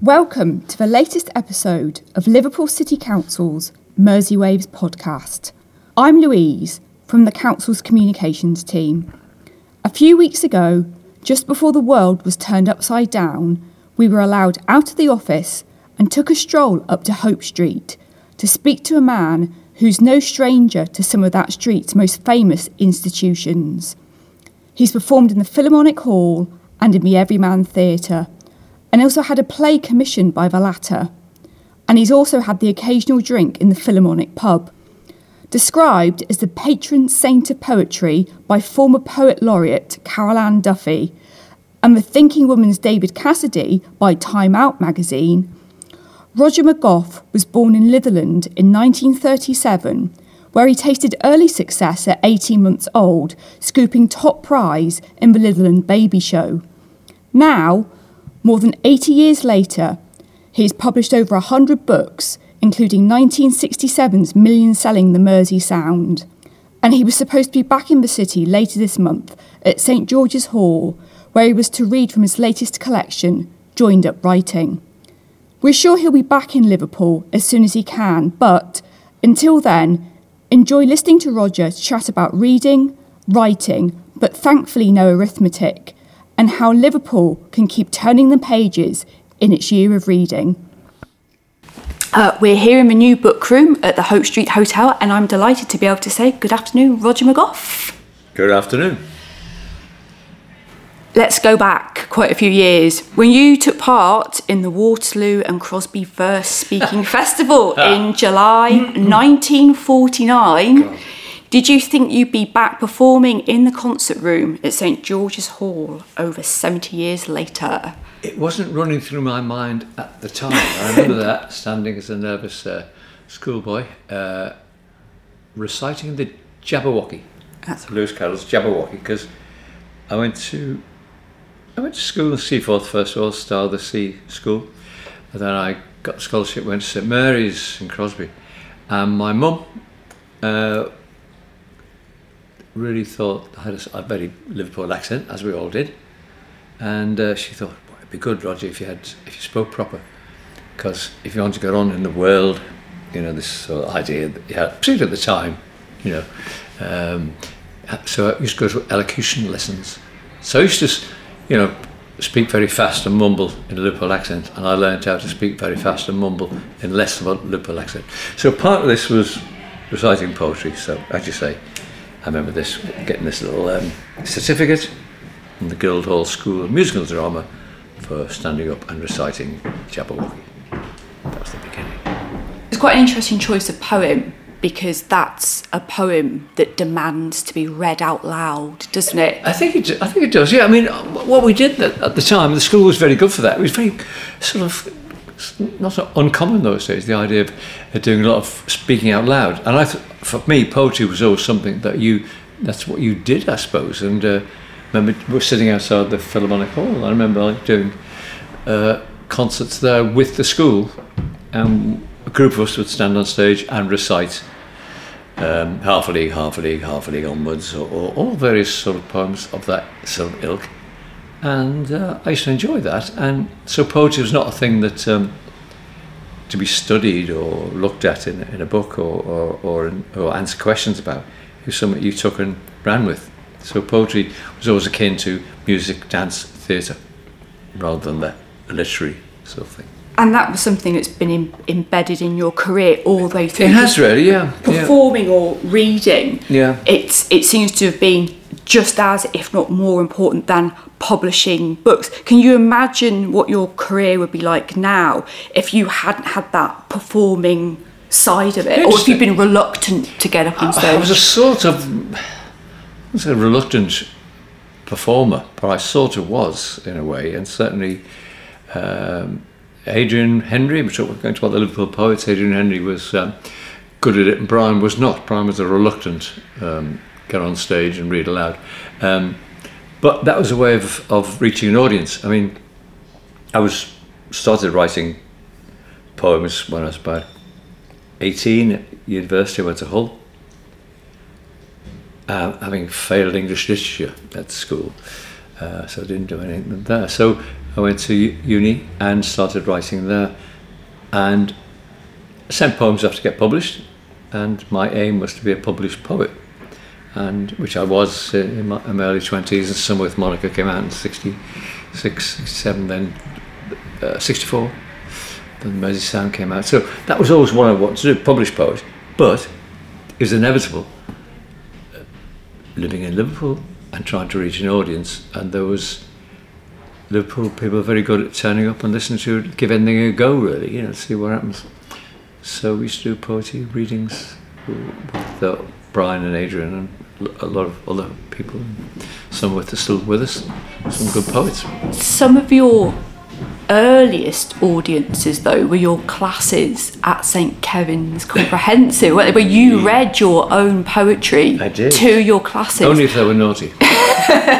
Welcome to the latest episode of Liverpool City Council's Merseywaves podcast. I'm Louise from the Council's communications team. A few weeks ago, just before the world was turned upside down, we were allowed out of the office and took a stroll up to Hope Street to speak to a man who's no stranger to some of that street's most famous institutions. He's performed in the Philharmonic Hall and in the Everyman Theatre and also had a play commissioned by the latter. And he's also had the occasional drink in the Philharmonic pub. Described as the patron saint of poetry by former poet laureate Carol Ann Duffy, and the thinking woman's David Cassidy by Time Out magazine, Roger McGough was born in Litherland in 1937, where he tasted early success at 18 months old, scooping top prize in the Litherland Baby Show. Now, more than 80 years later, he has published over 100 books, including 1967's million selling The Mersey Sound. And he was supposed to be back in the city later this month at St George's Hall, where he was to read from his latest collection, Joined Up Writing. We're sure he'll be back in Liverpool as soon as he can, but until then, enjoy listening to Roger chat about reading, writing, but thankfully no arithmetic and how Liverpool can keep turning the pages in its year of reading. Uh, we're here in the new book room at the Hope Street Hotel, and I'm delighted to be able to say good afternoon, Roger McGough. Good afternoon. Let's go back quite a few years. When you took part in the Waterloo and Crosby Verse Speaking Festival in July 1949, did you think you'd be back performing in the concert room at St George's Hall over 70 years later? It wasn't running through my mind at the time. I remember that, standing as a nervous uh, schoolboy, uh, reciting the Jabberwocky. That's Lewis Carroll's Jabberwocky, because I went to I went to school in Seaforth first of all, of the Sea School, and then I got a scholarship, went to St Mary's in Crosby, and my mum uh, really thought I had a, a very Liverpool accent, as we all did, and uh, she thought well, it'd be good, Roger, if you had if you spoke proper, because if you want to get on in the world, you know this sort of idea that you had, particularly at the time, you know. Um, so I used to go to elocution lessons. So I used to, you know, speak very fast and mumble in a Liverpool accent, and I learned how to speak very fast and mumble in less of a Liverpool accent. So part of this was reciting poetry. So as you say, I remember this getting this little um, certificate from the Guildhall School of Musical Drama for standing up and reciting Jabberwocky. That was the beginning. It's quite an interesting choice of poem because that's a poem that demands to be read out loud, doesn't it? I think it. I think it does. Yeah. I mean, what we did at the time, the school was very good for that. It was very sort of not so uncommon those days. The idea of doing a lot of speaking out loud, and I, for me, poetry was always something that you. That's what you did, I suppose. And uh, remember, we were sitting outside the Philharmonic Hall. I remember like, doing uh, concerts there with the school, and a group of us would stand on stage and recite um, half a league, half a league, half a league onwards, or, all various sort of poems of that sort of ilk. And uh, I used to enjoy that. And so poetry was not a thing that um, to be studied or looked at in, in a book or, or, or, in, or answer questions about. It was something you took and ran with. So poetry was always akin to music, dance, theatre, rather than the literary sort of thing. And that was something that's been in, embedded in your career all the way through. It has really, yeah. yeah. Performing or reading, Yeah. it's it seems to have been just as, if not more important than publishing books. Can you imagine what your career would be like now if you hadn't had that performing side of it, or if you'd been reluctant to get up on stage? I was a sort of I a reluctant performer, but I sort of was in a way, and certainly um, Adrian Henri, which we're going to talk about the Liverpool poets, Adrian Henri was um, good at it, and Brian was not. Brian was a reluctant um, get on stage and read aloud, um, but that was a way of, of reaching an audience. I mean, I was started writing poems when I was about 18 at university. I went to Hull uh, having failed English literature at school, uh, so I didn't do anything there. So I went to uni and started writing there, and sent poems off to get published, and my aim was to be a published poet, and which I was in my, in my early twenties. And Summer with Monica came out in 66, 67, then uh, 64. Then Mersey Sound came out. So that was always what I wanted to do, publish poetry. But it was inevitable uh, living in Liverpool and trying to reach an audience. And there was Liverpool people are very good at turning up and listening to it, give anything a go, really, you know, see what happens. So we used to do poetry readings with uh, Brian and Adrian and a lot of other people. Some of are still with us, some good poets. Some of your earliest audiences, though, were your classes at St Kevin's Comprehensive, where you read your own poetry to your classes. Only if they were naughty.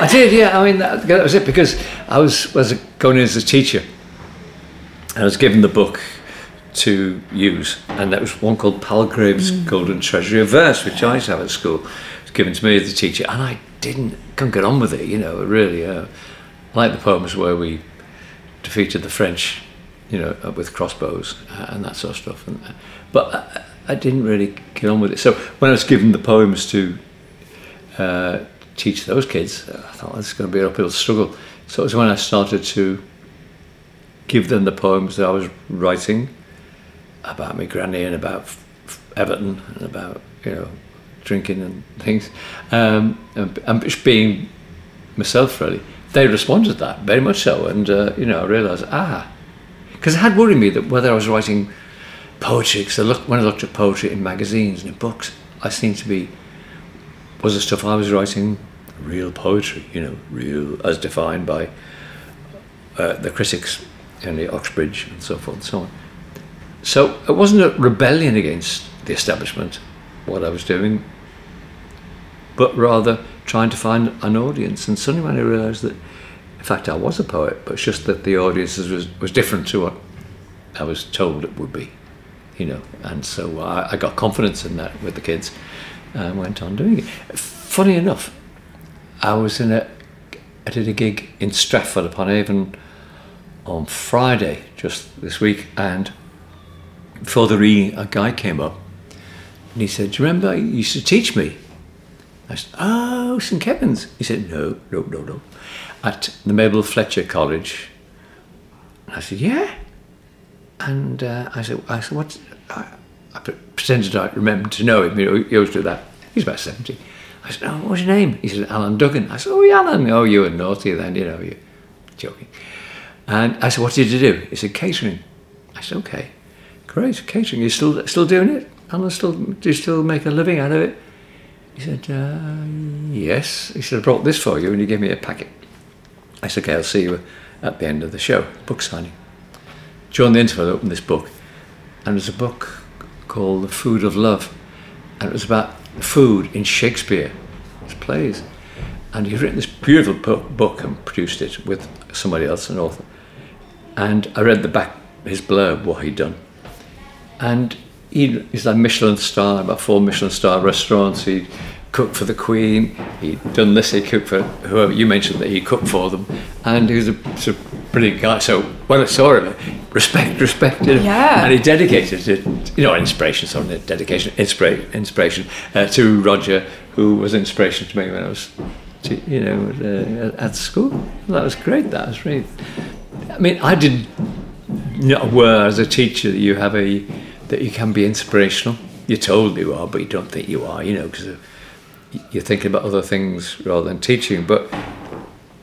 I did, yeah. I mean, that, that, was it because I was, was going in as a teacher. I was given the book to use, and that was one called Palgrave's mm. Golden Treasury of Verse, which I used to have at school. It was given to me as a teacher, and I didn't, couldn't get on with it, you know, really. Uh, like the poems where we defeated the French, you know, uh, with crossbows uh, and that sort of stuff. And, uh, but I, I, didn't really get on with it. So when I was given the poems to uh, teach those kids, I thought this is going to be an uphill struggle. So it was when I started to give them the poems that I was writing about my granny and about Everton and about you know drinking and things, um, and, and just being myself really. They responded to that very much so, and uh, you know I realised ah, because it had worried me that whether I was writing poetry, because when I looked at poetry in magazines and in books, I seemed to be was the stuff I was writing real poetry, you know, real as defined by uh, the critics in the Oxbridge and so forth and so on. So it wasn't a rebellion against the establishment, what I was doing, but rather trying to find an audience. And suddenly, when I realised that, in fact, I was a poet, but it's just that the audience was, was different to what I was told it would be, you know. And so I, I got confidence in that with the kids and went on doing it. Funny enough, I was in a, I did a gig in Stratford upon Avon on Friday, just this week, and before the reading, a guy came up and he said, Do you remember you used to teach me? I said, Oh, St. Kevin's. He said, No, no, no, no. At the Mabel Fletcher College. And I said, Yeah. And uh, I said, I said, What? I, I pretended I remembered to know him. You know, he always do that. He's about 70. I said, Oh, what's your name? He said, Alan Duggan. I said, Oh, Alan. Oh, you were naughty then, you know, you're joking. And I said, What did you do? He said, Catering. I said, Okay, great, catering. You still still doing it? Alan, still, do you still make a living out of it? He said, uh, Yes. He said, I brought this for you, and he gave me a packet. I said, Okay, I'll see you at the end of the show, book signing. During the interval, I opened this book, and there's a book called The Food of Love, and it was about food in Shakespeare, his plays. And he'd written this beautiful book and produced it with somebody else, an author. And I read the back, his blurb, what he'd done. And he, he's like Michelin star, about four Michelin star restaurants. He cooked for the Queen. He'd done this. He cooked for whoever you mentioned that he cooked for them, and he was a sort of brilliant guy. So when I saw him, respect, respect, yeah. and he dedicated it, you know, inspiration, sorry, dedication, inspiration, inspiration uh, to Roger, who was inspiration to me when I was, you know, uh, at school. That was great. That was really. I mean, I didn't know where as a teacher that you have a that you can be inspirational. You're told you are, but you don't think you are, you know, because you're thinking about other things rather than teaching. But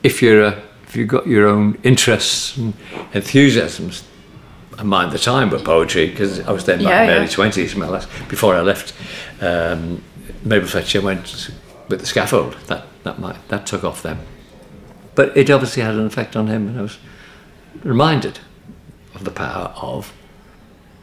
if you're a, if you've got your own interests and enthusiasms, and mind the time but poetry, because I was then yeah, my yeah. early twenties, my last before I left um, Mabel Fletcher, went with the scaffold. That that might, that took off then. But it obviously had an effect on him, and I was reminded of the power of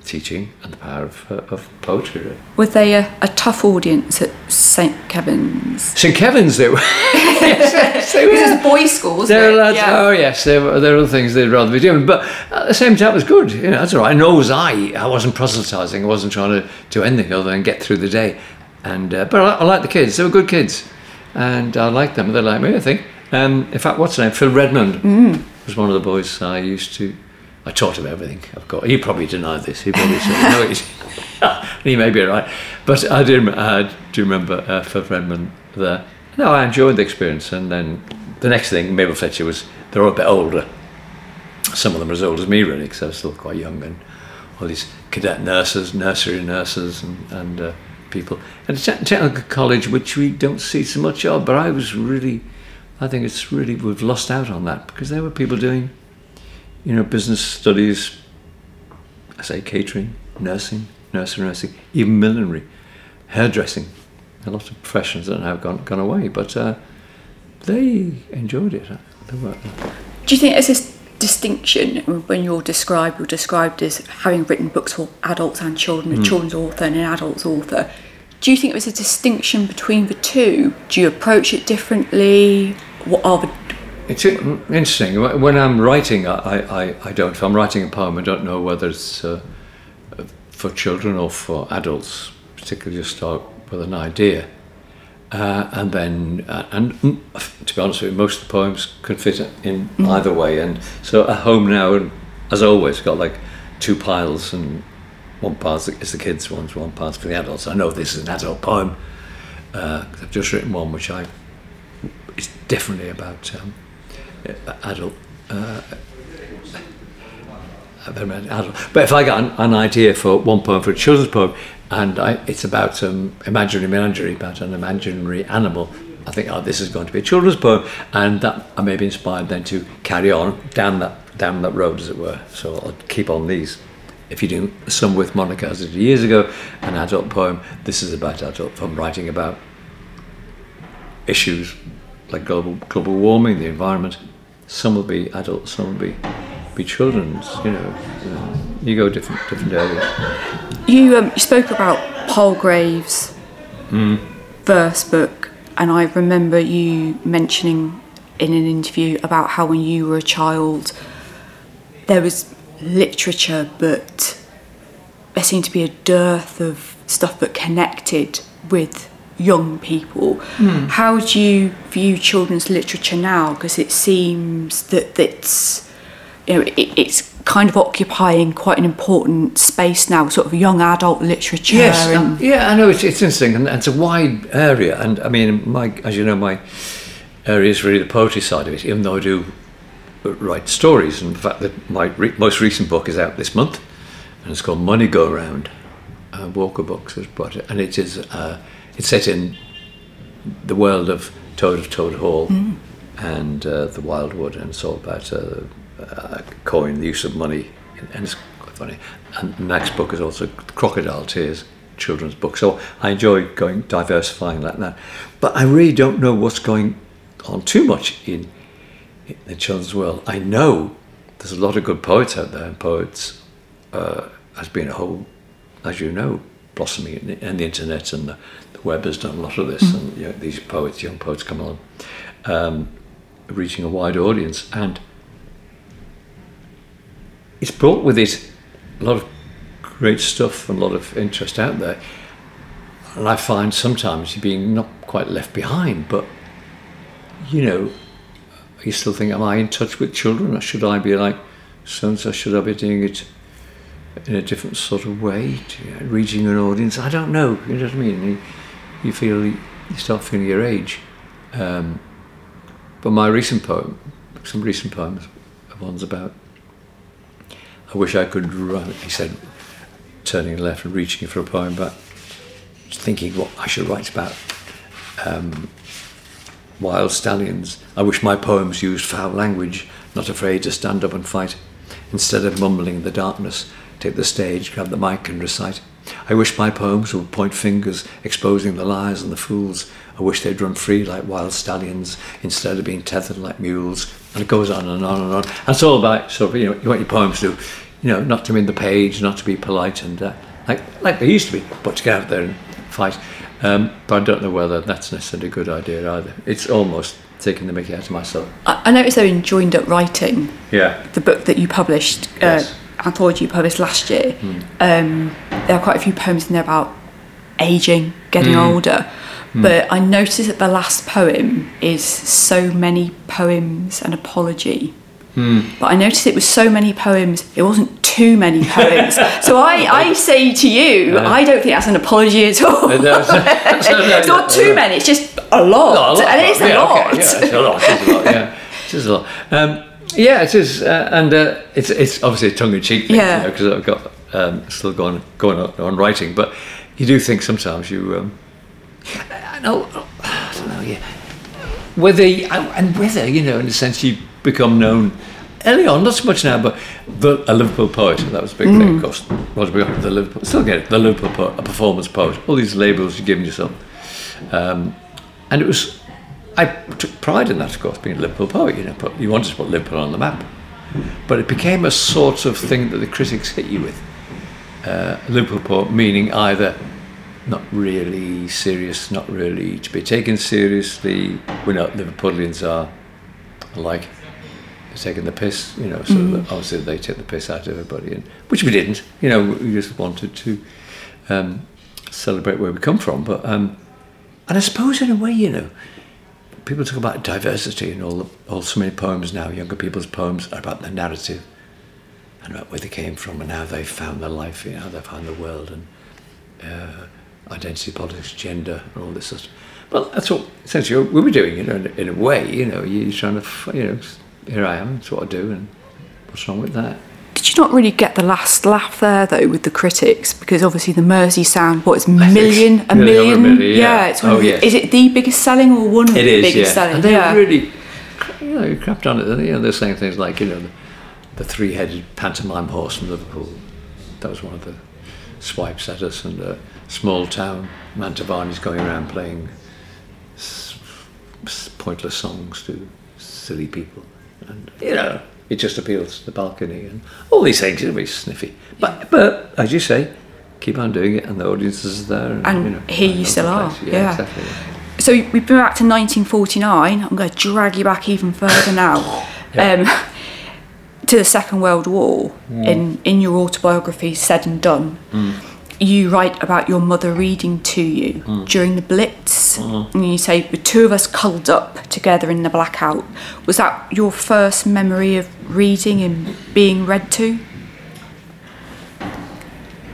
teaching and the power of, uh, of poetry. Really. Were they a, a, tough audience at St Kevin's? St Kevin's, they were. yes, they were. It was boys' school, wasn't it? Lads, yeah. Oh yes, there were, there were other things they'd rather be doing, but at the same time, it was good. You know, that's all right. Nor was I. I wasn't proselytising. I wasn't trying to do anything other than get through the day. And uh, but I, I like the kids. They were good kids. and I like them. They like me, I think. Um, in fact, what's his name? Phil Redmond was one of the boys I used to. I taught him everything. I've got. He probably denied this. He probably said no. He's, he may be right, but I do. I do remember uh, Phil Redmond there. No, I enjoyed the experience, and then the next thing, Mabel Fletcher was. They're all a bit older. Some of them are as old as me, really, because I was still quite young, and all these cadet nurses, nursery nurses, and, and uh, people. And technical college, which we don't see so much of, but I was really, I think it's really, we've lost out on that because there were people doing, you know, business studies, I say catering, nursing, nursing, nursing, even millinery, hairdressing. A lot of professions that have gone, gone away, but uh, they enjoyed it. They were, Do you think there's this distinction when you're described, you're described as having written books for adults and children, a children's author and an adult's author? Do you think there's a distinction between the two? Do you approach it differently? What are the It's interesting. When I'm writing, I, I, I don't. If I'm writing a poem, I don't know whether it's uh, for children or for adults. Particularly, just start with an idea, uh, and then uh, and mm, to be honest with you, most of the poems can fit in either way. And so, at home now, as always, got like two piles, and one part is the kids' ones, one part's for the adults. I know this is an adult poem. Uh, I've just written one which I it's definitely about um, adult. Uh, adult. But if I got an, an idea for one poem for a children's poem, and I, it's about um, imaginary menagerie, about an imaginary animal, I think, oh, this is going to be a children's poem, and that I may be inspired then to carry on down that down that road, as it were. So I'll keep on these. If you do Summer with Monica, as I did years ago, an adult poem, this is about adult. If I'm writing about issues like global global warming, the environment. Some will be adults, some will be be children's. You know, uh, you go different different areas. You, um, you spoke about Palgrave's verse book, and I remember you mentioning in an interview about how when you were a child there was literature, but there seemed to be a dearth of stuff that connected with young people. How do you view children's literature now? Because it seems that it's you know it, it's kind of occupying quite an important space now, sort of young adult literature. Yes, and, um, yeah, I know it's, it's interesting, and, and it's a wide area. And I mean, my as you know, my area is really the poetry side of it. Even though I do write stories, and the fact that my re- most recent book is out this month, and it's called Money Go Round. Uh, Walker Books has brought it, and it is uh, it's set in the world of Toad of Toad Hall and uh, the Wildwood, and it's all about uh, uh, coin, the use of money, and it's quite funny. And the next book is also Crocodile Tears, children's book. So I enjoy going diversifying like that, but I really don't know what's going on too much in in the children's world. I know there's a lot of good poets out there, and poets uh, has been a whole, as you know, blossoming, in the, and the internet and the, the web has done a lot of this, and you know, these poets, young poets, come along, um, reaching a wide audience, and it's brought with it a lot of great stuff and a lot of interest out there. And I find sometimes you're being not quite left behind, but you know, you still think, am I in touch with children, or should I be like so and so? Should I be doing it in a different sort of way, to, you know, reaching an audience? I don't know. You know what I mean? You, feel you start feeling your age. Um, but my recent poem, some recent poems, one's about. I wish I could run. He said, turning left and reaching for a poem, but thinking what I should write about. Um, wild stallions. I wish my poems used foul language, not afraid to stand up and fight. Instead of mumbling in the darkness, take the stage, grab the mic and recite. I wish my poems would point fingers, exposing the liars and the fools. I wish they'd run free like wild stallions instead of being tethered like mules. And it goes on and on and on. And it's all about sort of you know what your poems do, you know, not to win the page, not to be polite and uh, like like they used to be, but to get out there and fight. Um, but I don't know whether that's necessarily a good idea either. It's almost taking the mickey out of myself. I, I noticed though in Joined Up Writing, Yeah. the book that you published, Yes. Anthology published last year, um, there are quite a few poems in there about aging, getting older. but I noticed that the last poem is so many poems and apology. But I noticed it was so many poems, it wasn't too many poems. so I, I say to you, I don't think that's an apology at all. No, so- so no, it's not too many, it's just a lot. A lot, and it is a lot. Okay, yeah, it's a lot. It's a lot. Yeah, it is a lot. Um, yeah, it is, uh, and uh, it's it's obviously a tongue-in-cheek thing, Yeah. because I've got um, still going going on, on writing, but you do think sometimes you. Um, I know, I don't know, yeah. Whether and whether you know, in a sense, you become known early on, not so much now, but the, a Liverpool poet. That was a big thing, of course. Roger Bacon, the Liverpool, still get it, the Liverpool poet, a performance poet. All these labels you're giving yourself. Um, and it was, I took pride in that, of course, being a Liverpool poet. You know, put, you wanted to put Liverpool on the map, but it became a sort of thing that the critics hit you with. Uh, Liverpool poet meaning either not really serious, not really to be taken seriously. We know Liverpudlians are like taking the piss, you know. So that obviously they take the piss out of everybody, and which we didn't. You know, we just wanted to um, celebrate where we come from, but. Um, and I suppose, in a way, you know, people talk about diversity in all, all so many poems now, younger people's poems are about the narrative and about where they came from and how they've found their life, you know, how they've found the world and uh, identity politics, gender, and all this sort of stuff. Well, that's what essentially we were doing, you know, in, in a way, you know, you're trying to, you know, here I am, that's what I do, and what's wrong with that? Did you not really get the last laugh there though with the critics? Because obviously the Mersey sound, what is million, a Million, million, million, yeah. it's one Oh, of the, yes. is it the biggest selling or one of It the is, biggest yeah. selling? And they yeah. really, you know, crapped on it. You know, they're saying things like, you know, the, the three-headed pantomime horse from Liverpool. That was one of the swipes at us. And a small town, Mantovani's going around playing s- s- pointless songs to silly people. And, you know, it just appeals to the balcony and all these things. It'll be sniffy. But, but as you say, keep on doing it and the audience is there. And, And you know, here you still are, places. yeah. exactly. yeah. So we've been back to 1949. I'm going to drag you back even further now. Um, to the Second World War. In in your autobiography, Said and Done, you write about your mother reading to you hmm. during the Blitz, hmm. and you say the two of us cuddled up together in the blackout. Was that your first memory of reading and being read to?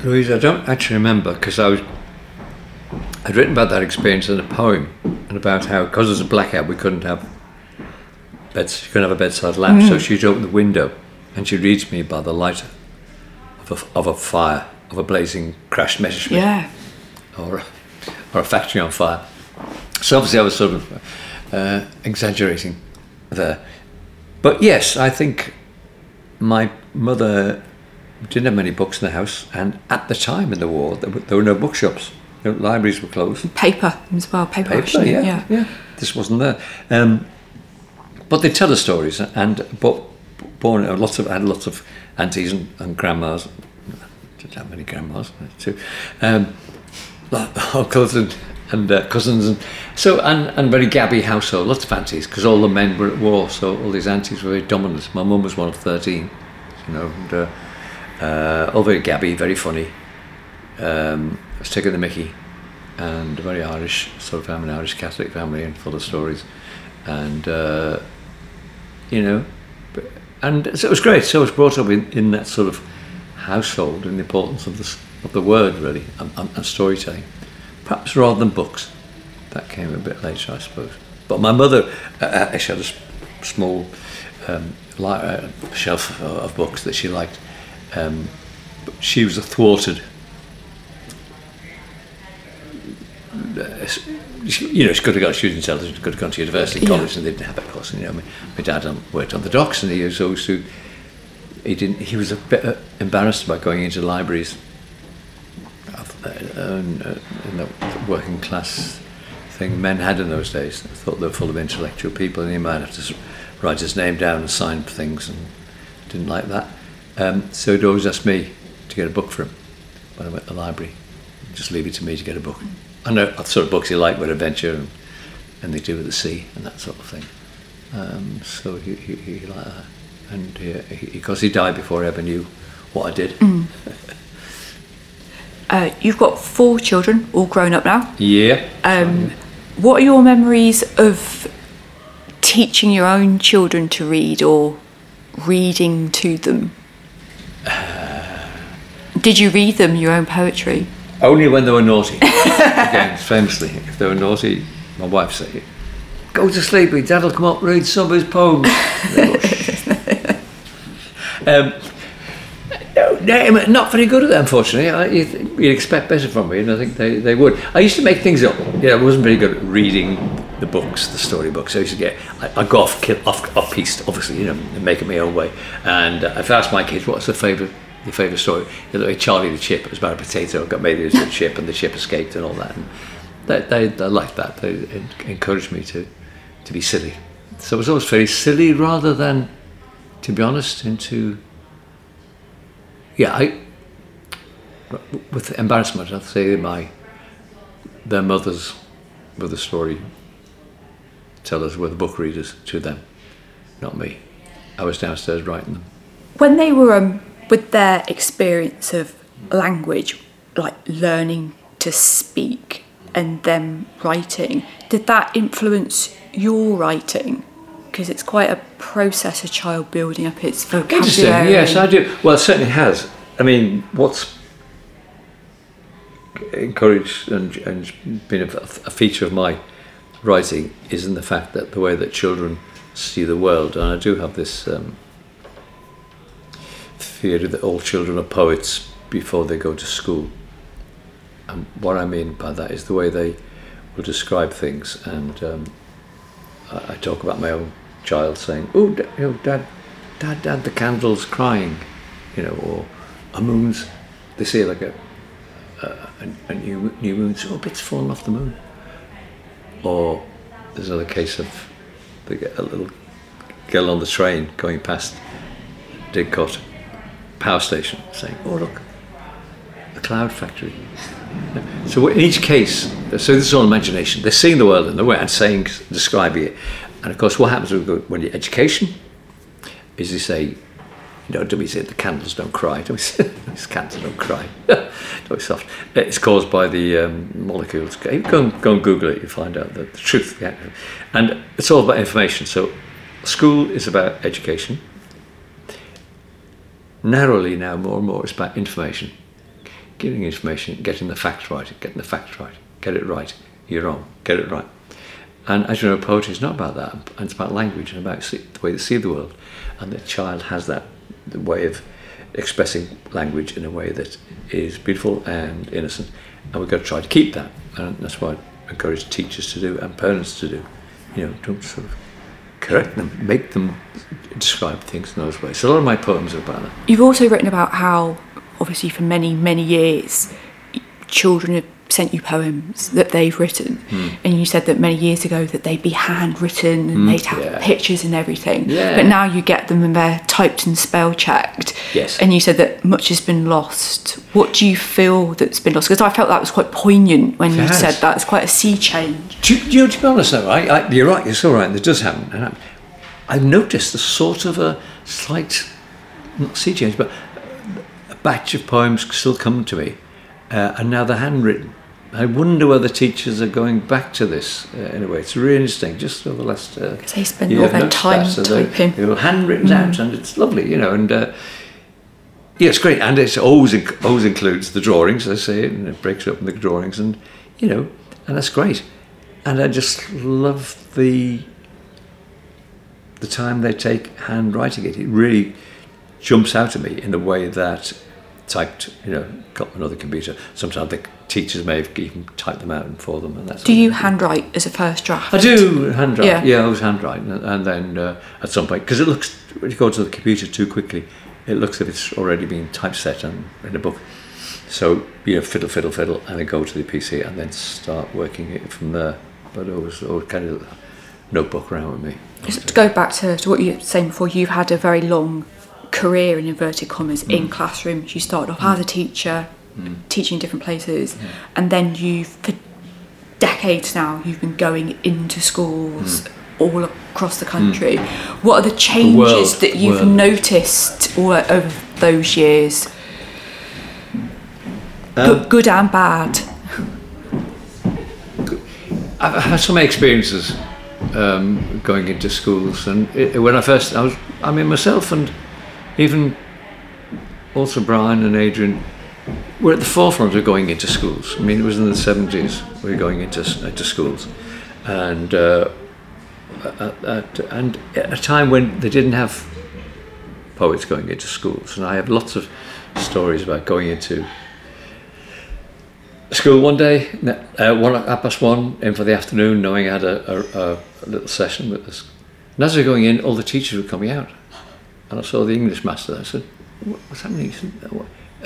Louise, I don't actually remember because I was. I'd written about that experience in a poem and about how, because it was a blackout, we couldn't have beds. You couldn't have a bedside lamp, so hmm. she'd open the window and she reads me by the light of a, of a fire, of a blazing crashed Messerschmitt Yeah. or a, or a factory on fire. So obviously I was sort of uh, exaggerating there. But yes, I think my mother didn't have many books in the house, and at the time in the war, there were, there were no bookshops. The libraries were closed. Paper as well. Paper, Paper, actually. yeah, yeah, This wasn't there. Um, but they tell the stories, and but born lots of I had lots of aunties and, and grandmas. Didn't have many grandmas too. Um, uncles and, and uh, cousins and so and, and very gabby household lots of aunties because all the men were at war so all these aunties were very dominant. My mum was one of 13 you know and uh, uh, all very gabby very funny. Um, I was taking the mickey and a very Irish sort of family Irish Catholic family and full of stories. And uh, you know and so it was great. So I was brought up in, in that sort of household and the importance of the, of the word really and, and, and storytelling perhaps rather than books that came a bit later I suppose but my mother uh, actually had a small um, li- uh, shelf of, books that she liked um, but she was a thwarted uh, you know, she could have got, she was intelligent, could have gone to university, Yeah. college, and they didn't have that course. And, you know, my, my dad um, worked on the docks, and he was always he didn't, he was a bit uh, embarrassed about going into libraries uh, uh, in the working class thing men had in those days. Thought they were full of intellectual people, and he might have to write his name down and sign things, and didn't like that. Um, so he'd always ask me to get a book for him when I went to the library. Just leave it to me to get a book. I know the sort of books he liked were adventure and, and they do with the sea and that sort of thing. Um, so he, he, he liked that. And uh, he, because he died before I ever knew what I did. Uh, you've got four children, all grown up now. Yeah. Um, What are your memories of teaching your own children to read or reading to them? Did you read them your own poetry? Only when they were naughty. Again, famously, if they were naughty, my wife said, "Go to sleep. Dad'll come up, read some of his poems." um, no, no, not very good at that, unfortunately. I, you'd, you'd expect better from me, and I think they, they would. I used to make things up. Yeah, I wasn't very good at reading the books, the storybooks. I used to get, I, I go off, kill, off, off piste, obviously, you know, and make it my own way. And uh, if I asked my kids, what's the favourite your favourite story? You know, Charlie the chip. It was about a potato, got made into a chip, and the chip escaped, and all that. And they, they, they liked that. They encouraged me to, to be silly. So it was always very silly, rather than, to be honest, into yeah, I with embarrassment, I'd say my their mothers were the story tellers, were the book readers to them, not me. I was downstairs writing them. When they were um, with their experience of language, like learning to speak and them writing, did that influence your writing? Because it's quite a process, a child building up its vocabulary. Interesting. Yes, I do. Well, it certainly has. I mean, what's encouraged and, and been a, a feature of my writing is in the fact that the way that children see the world, and I do have this um, theory that all children are poets before they go to school. And what I mean by that is the way they will describe things. And um, I, I, talk about my own child saying, "Oh, you know, Dad, Dad, Dad, the candle's crying," you know, or a moon's. They say like a a, a new new moon. So, oh, bits falling off the moon. Or there's another case of a little girl on the train going past Didcot power station saying, "Oh look, a cloud factory." So in each case, so this is all imagination. They're seeing the world in the way and saying, describing it. And of course, what happens when you education is they say, you know, don't we say the candles don't cry? Don't we say candles don't cry? don't soft. It's caused by the um, molecules. Go and, go and Google it, you find out the, the truth. And it's all about information. So school is about education. Narrowly now, more and more, it's about information. Getting information, getting the facts right, getting the facts right, get it right. You're wrong, get it right. And as you know, poetry is not about that. And it's about language and about the way they see the world. And the child has that way of expressing language in a way that is beautiful and innocent. And we've got to try to keep that. And that's what I encourage teachers to do and parents to do. You know, don't sort of correct them, make them describe things in those ways. So a lot of my poems are about that. You've also written about how, obviously, for many, many years, children have sent you poems that they've written. Mm. and you said that many years ago that they'd be handwritten and mm, they'd have yeah. pictures and everything. Yeah. but now you get them and they're typed and spell checked. Yes. And you said that much has been lost. What do you feel that's been lost? Because i felt that was quite poignant when you said that. It's quite a sea change. Do, you to be honest though I, I, you're right you're so right It does happen. I've noticed a sort of a slight not sea change but a batch of poems still come to me uh, and now they're handwritten I wonder whether teachers are going back to this uh, in a way. It's really interesting. Just over the last uh, they spend all their time so typing. They're, handwritten mm. out, and it's lovely, you know. And uh, yeah, it's great, and it always inc- always includes the drawings. I say it, and it breaks up in the drawings, and you know, and that's great. And I just love the the time they take handwriting it. It really jumps out at me in a way that typed, you know, got another computer. Sometimes the teachers may have even typed them out for them. And that's do you handwrite as a first draft? I do handwrite. Yeah, yeah I was handwriting, and then uh, at some point, because it looks when you go to the computer too quickly, it looks as if it's already been typeset and in a book. So you know, fiddle, fiddle, fiddle, and then go to the PC and then start working it from there. But it was, always kind of notebook around with me. Just to go back to, to what you were saying before, you've had a very long career in inverted commas mm. in classrooms. You started off mm. as a teacher, mm. teaching different places, and then you've for decades now you've been going into schools mm. all across the country. Mm. What are the changes the that you've world. noticed all over those years? Um, good, good and bad. I've had so many experiences um, going into schools, and it, when I first, I was, I mean, myself and even also Brian and Adrian were at the forefront of going into schools. I mean, it was in the 70s we were going into, into schools. And, uh, at, and at a time when they didn't have poets going into schools. And I have lots of stories about going into school one day, uh, one at past one, in for the afternoon, knowing I had a, a, a little session with us. And as we were going in, all the teachers were coming out. And I saw the English master. I said, What's happening? He said,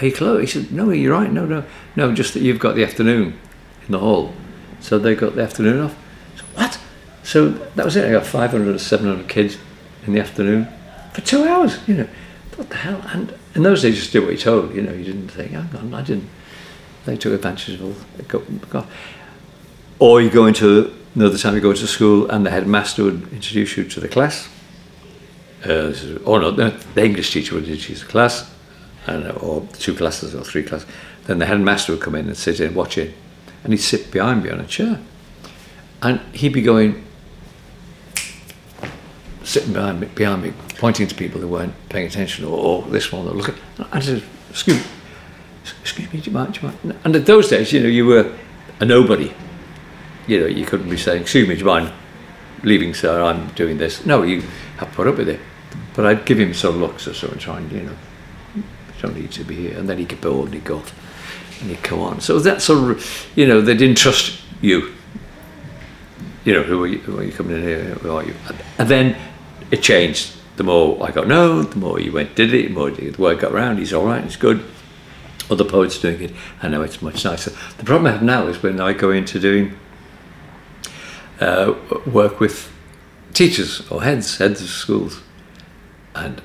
You close? He said, No, you're right. No, no, no, just that you've got the afternoon in the hall. So they got the afternoon off. So, what? So that was it. I got 500 or 700 kids in the afternoon for two hours. You know, what the hell? And in those days, you just did what you told. You know, you didn't think, hang on, I didn't. They took advantage of all. Or you go into another time you go to school and the headmaster would introduce you to the class. Uh, or no, the English teacher would introduce the class, and, uh, or two classes or three classes. Then the headmaster would come in and sit in, watch it, and he'd sit behind me on a chair. And he'd be going, sitting behind me, behind me, pointing to people who weren't paying attention, or, or this one, or looking. I said, excuse me, excuse me, do you mind, do you mind? And at those days, you know, you were a nobody. You know, you couldn't be saying, excuse me, do you mind leaving, sir, I'm doing this. No, you have to put up with it. But I'd give him some looks or so and try and, you know, don't need to be here. And then he'd get bored and he'd go and he'd go on. So that's of, you know, they didn't trust you. You know, who are you, who are you coming in here? Who are you? And then it changed. The more I got known, the more you went, did it, the more the word got around, he's all right, it's good other poets doing it, I know it's much nicer. The problem I have now is when I go into doing uh, work with teachers or heads, heads of schools, and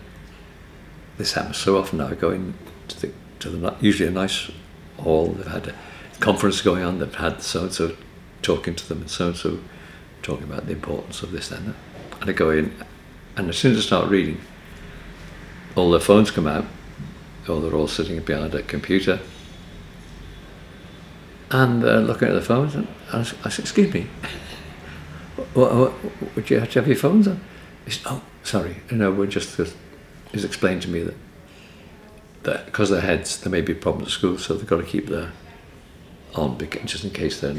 this happens so often now. I go in to the, to the usually a nice hall. They've had a conference going on. They've had so and so talking to them, and so and so talking about the importance of this and that. And I go in, and as soon as I start reading, all their phones come out or they're all sitting behind a computer and uh, looking at the phones. And I, said, excuse me, what, what, would you have to have your phones on? He said, oh, sorry, you know, we're just, he's explained to me that that because they're heads, there may be problems at school, so they've got to keep their on just in case they're.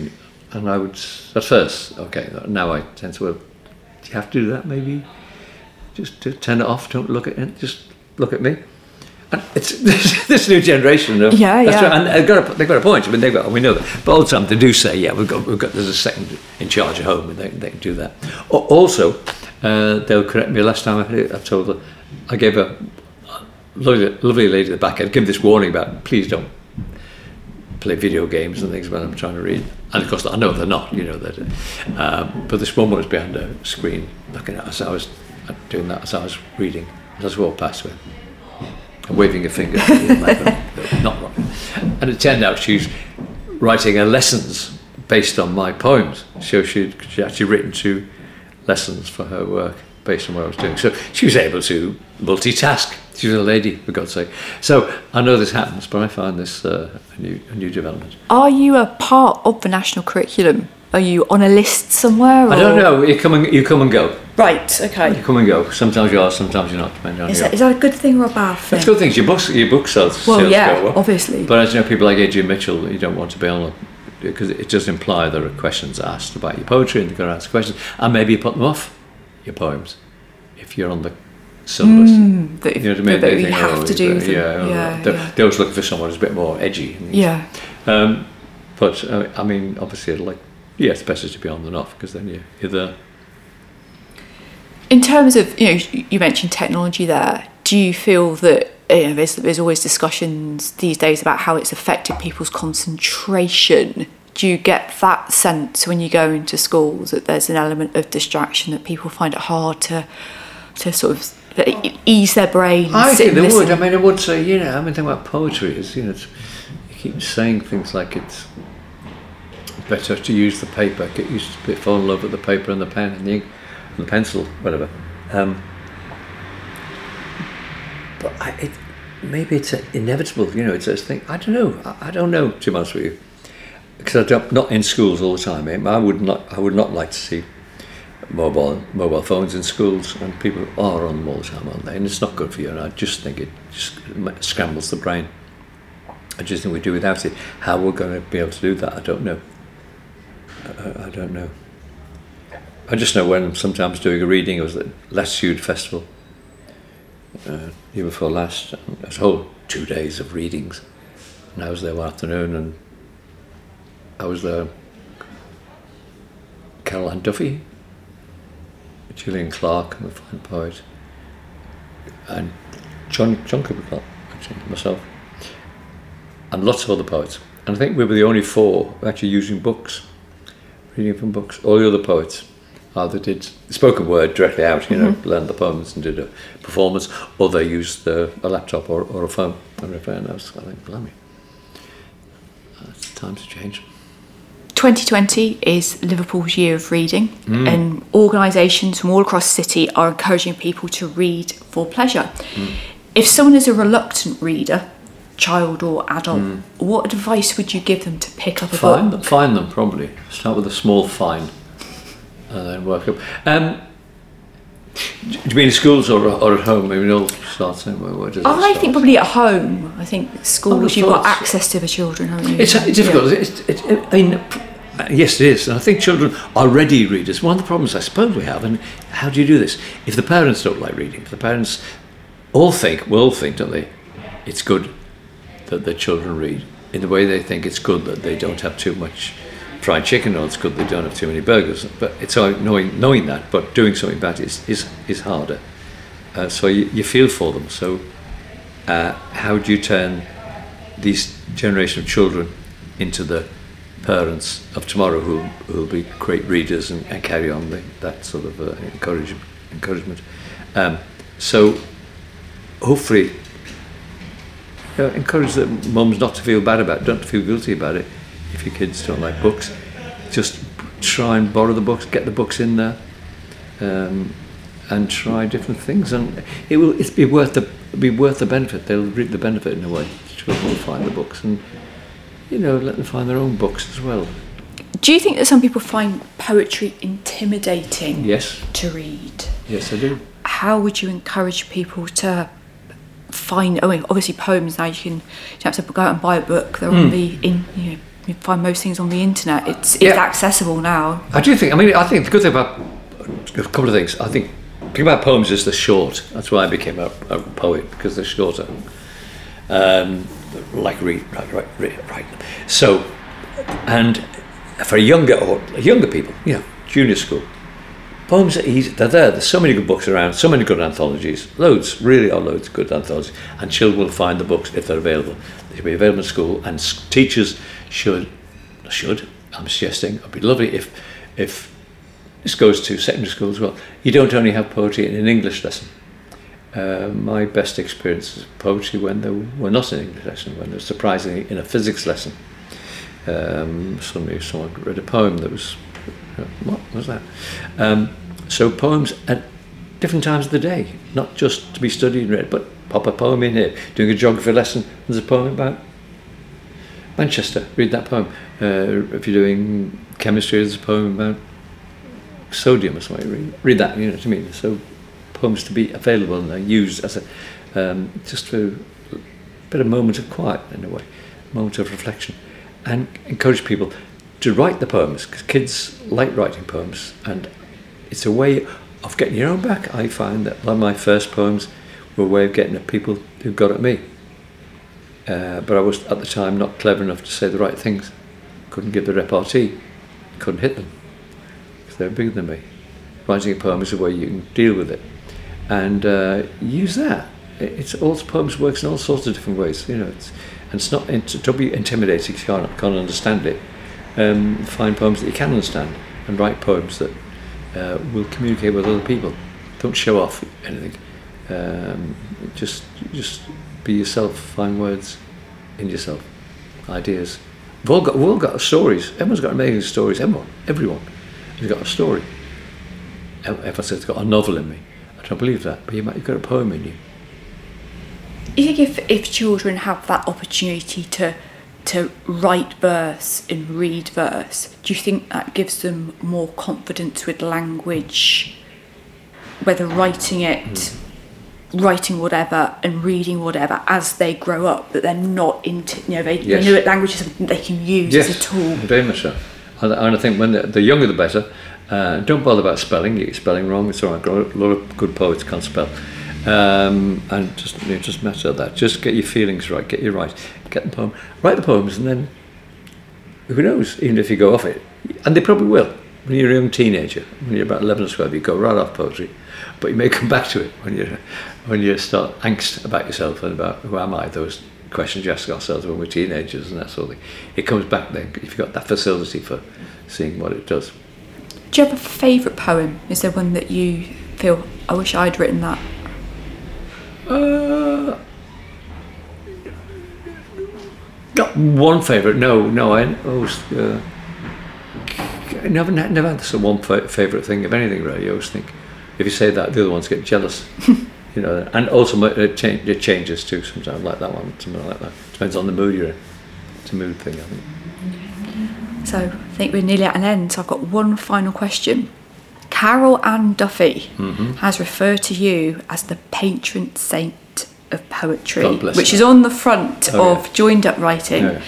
And I would at first, okay, now I tend to. Well, do you have to do that? Maybe just to turn it off. Don't look at it. Just look at me it's this, this, new generation of yeah, yeah. Right, and they've got a, they've got a point. I mean, they've got we know that, but all the time they do say, yeah, we've got we've got there's a second in charge at home, and they, they can do that. Also, uh, they'll correct me. Last time I, I told her, I gave a lovely, lovely lady at the back. I'd give this warning about please don't play video games and things when I'm trying to read. And of course, I know they're not, you know that. Um, but this woman was behind a screen looking at us. I was doing that as I was reading. As I walked past her waving a finger, not wrong. And it turned out she's writing her lessons based on my poems. So she'd, she'd actually written two lessons for her work based on what I was doing. So she was able to multitask. She was a lady, for God's sake. So I know this happens, but I find this uh, a, new, a new development. Are you a part of the national curriculum? Are you on a list somewhere? Or? I don't know. You come and you come and go. Right. Okay. You come and go. Sometimes you are. Sometimes you're not. Depending on is, that, is that a good thing or a bad thing? It's a good thing. Your books, your book sales, well, sales yeah, go obviously. But as you know, people like Adrian Mitchell, you don't want to be on because it does imply there are questions asked about your poetry, and they're going to ask questions, and maybe you put them off your poems if you're on the syllabus. Mm, that, you know what I mean? That you have oh, to do. Yeah, yeah, they're, yeah. they're always looking for someone who's a bit more edgy. Yeah. Um, but uh, I mean, obviously, like yeah, it's better to be on than off because then you're, you're there. In terms of, you know, you mentioned technology there. Do you feel that you know, there's, there's always discussions these days about how it's affected people's concentration? Do you get that sense when you go into schools that there's an element of distraction that people find it hard to to sort of ease their brains? I think they would. I mean, I would say, you know, I mean, the about poetry is, you know, you keep saying things like it's better to use the paper, get used to fall in love with the paper and the pen and the ink and the pencil, whatever. Um, but I, it, maybe it's inevitable, you know, it's a thing. I don't know. I, I, don't know, to be honest with you. Because I don't not in schools all the time. I would not I would not like to see mobile mobile phones in schools, and people are on them all the time, aren't they? And it's not good for you. And I just think it just scrambles the brain. I just think we do without it. How we're going to be able to do that, I don't know. I, I don't know. I just know when I'm sometimes doing a reading, it was at Latitude Festival, uh, year before last, a whole two days of readings. And I was there one afternoon, and I was there. Carol Ann Duffy, Gillian Clarke, I'm a fine poet, and John John Cooper Clarke, actually myself, and lots of other poets. And I think we were the only four actually using books, reading from books. All the other poets either did spoken word directly out, you know, learned the poems and did a performance, or they used uh, a laptop or, or a phone and refer. And I was, I think, blimey, uh, it's time to change. 2020 is Liverpool's year of reading, mm. and organisations from all across the city are encouraging people to read for pleasure. Mm. If someone is a reluctant reader, child or adult, mm. what advice would you give them to pick up a Find book? them, find them probably. Start with a small find, and then work up. Um, do you mean in schools or, or at home? Maybe it all starts somewhere. Where does it I start? think probably at home. I think oh, schools, you've got access to the children, haven't you? It's, it's difficult. It's, it's, I mean, yes, it is. And I think children are ready readers. One of the problems I suppose we have, and how do you do this? If the parents don't like reading, if the parents all think, will think, don't they? It's good that the children read in the way they think it's good that they don't have too much fried chicken or it's good they don't have too many burgers. But it's knowing, knowing that, but doing something about it is, is, is harder. Uh, so you, you feel for them. So uh, how do you turn these generation of children into the parents of tomorrow who will be great readers and, and carry on the, that sort of uh, encourage, encouragement. Um, so hopefully you know, encourage the mums not to feel bad about it, don't feel guilty about it if your kids don't like books. Just try and borrow the books, get the books in there, um, and try different things, and it will it's be worth the be worth the benefit. They'll reap the benefit in a way. Children find the books, and you know, let them find their own books as well. Do you think that some people find poetry intimidating Yes, to read? yes, I do. How would you encourage people to find? Oh, obviously poems now you can you don't have to go out and buy a book. They're on the in you know you find most things on the internet. It's it's Yeah. accessible now. I do think. I mean, I think the good thing about a couple of things. I think the thing about poems is they're short. That's why I became a, a poet because they're shorter. Um, like read, right, right, right. So, and for younger or younger people, you know, junior school, poems are easy. They're there. There's so many good books around. So many good anthologies. Loads, really are loads of good anthologies. And children will find the books if they're available. They should be available in school, and teachers should should. I'm suggesting it'd be lovely if if this goes to secondary school as well. You don't only have poetry in an English lesson. Uh, my best experience is poetry when they were not in an English lesson, when they were surprisingly in a physics lesson. Um, suddenly someone read a poem that was, uh, what was that? Um, so poems at different times of the day, not just to be studied and read, but pop a poem in here. Doing a geography lesson, there's a poem about Manchester, read that poem. Uh, if you're doing chemistry, there's a poem about sodium or something, read, read that, you know what I mean? So poems to be available and used as a, um, just for a bit of moment of quiet in a way, moment of reflection. And encourage people to write the poems, because kids like writing poems and it's a way of getting your own back. I find that one of my first poems were a way of getting at people who got at me. Uh, but I was at the time not clever enough to say the right things. Couldn't give the repartee, couldn't hit them because they're bigger than me. Writing a poem is a way you can deal with it, and uh, use that. It's all poems works in all sorts of different ways. You know, it's, and it's not int- don't be intimidating. You can't, can't understand it. Um, find poems that you can understand, and write poems that uh, will communicate with other people. Don't show off anything. Um, just just be yourself. Find words in yourself, ideas. We've all got we've all got stories. Everyone's got amazing stories. Everyone, everyone has got a story. Everyone says it's got a novel in me. I believe that, but you might you've got a poem in you. You think if, if children have that opportunity to to write verse and read verse, do you think that gives them more confidence with language, whether writing it, hmm. writing whatever, and reading whatever as they grow up, that they're not into, you know, they, Yes. they know that language is something they can use as a tool. Very much so. And, and I think when the, the younger the better. Uh, don't bother about spelling. You get spelling wrong. It's all right. A lot of good poets can't spell. Um, and just you know, just matter that. Just get your feelings right. Get your right. Get the poem. Write the poems, and then who knows? Even if you go off it, and they probably will. When you're a young teenager, when you're about eleven or twelve, you go right off poetry, but you may come back to it when you when you start angst about yourself and about who am I. Those questions you ask ourselves when we're teenagers and that sort of thing. It comes back then if you've got that facility for seeing what it does. Do you have a favourite poem? Is there one that you feel, I wish I'd written that? Uh, not one favourite. No, no. I always uh, I never never had this one fa- favourite thing of anything really. I always think if you say that, the other ones get jealous. you know, and also it changes too. Sometimes like that one, something like that. Depends on the mood you're in. It's a mood thing, I think. So I think we're nearly at an end. So I've got one final question. Carol Ann Duffy Mm-hmm. has referred to you as the patron saint of poetry, which her. is on the front Oh, of Joined Up Writing. Yeah.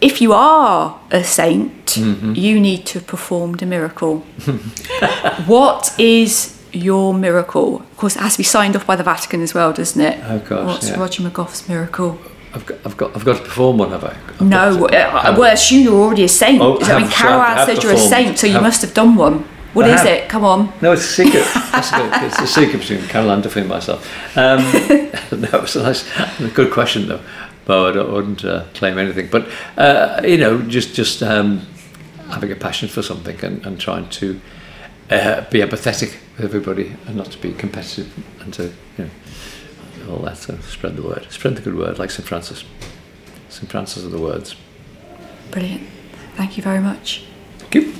If you are a saint, Mm-hmm. you need to have performed a miracle. what is your miracle? Of course, it has to be signed off by the Vatican as well, doesn't it? Of course, What's yeah. Roger McGough's miracle? I've got, I've got, I've got to perform one, have I? I've No, to- uh, well, I assume you're already a saint. Oh, I mean, have- Carol have- Ann said you're a saint, so you Have- must have done one. What I is have. it? Come on. No, it's a secret. That's a good, it's a secret between Carol Ann Duffy and myself. Um, that was a nice, good question though. But I wouldn't uh, claim anything. But uh, you know, just just um, having a passion for something and, and trying to uh, be empathetic with everybody and not to be competitive and to you know all that. So spread the word, spread the good word, like St Francis. St Francis of the words. Brilliant. Thank you very much. Thank you.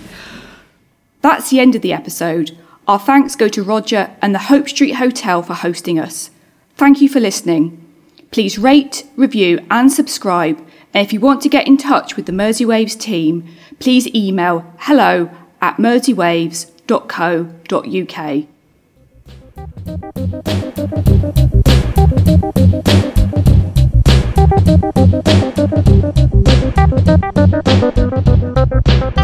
That's the end of the episode. Our thanks go to Roger and the Hope Street Hotel for hosting us. Thank you for listening. Please rate, review, and subscribe. And if you want to get in touch with the Mersey Waves team, please email hello at merseywaves.co.uk. Thank you.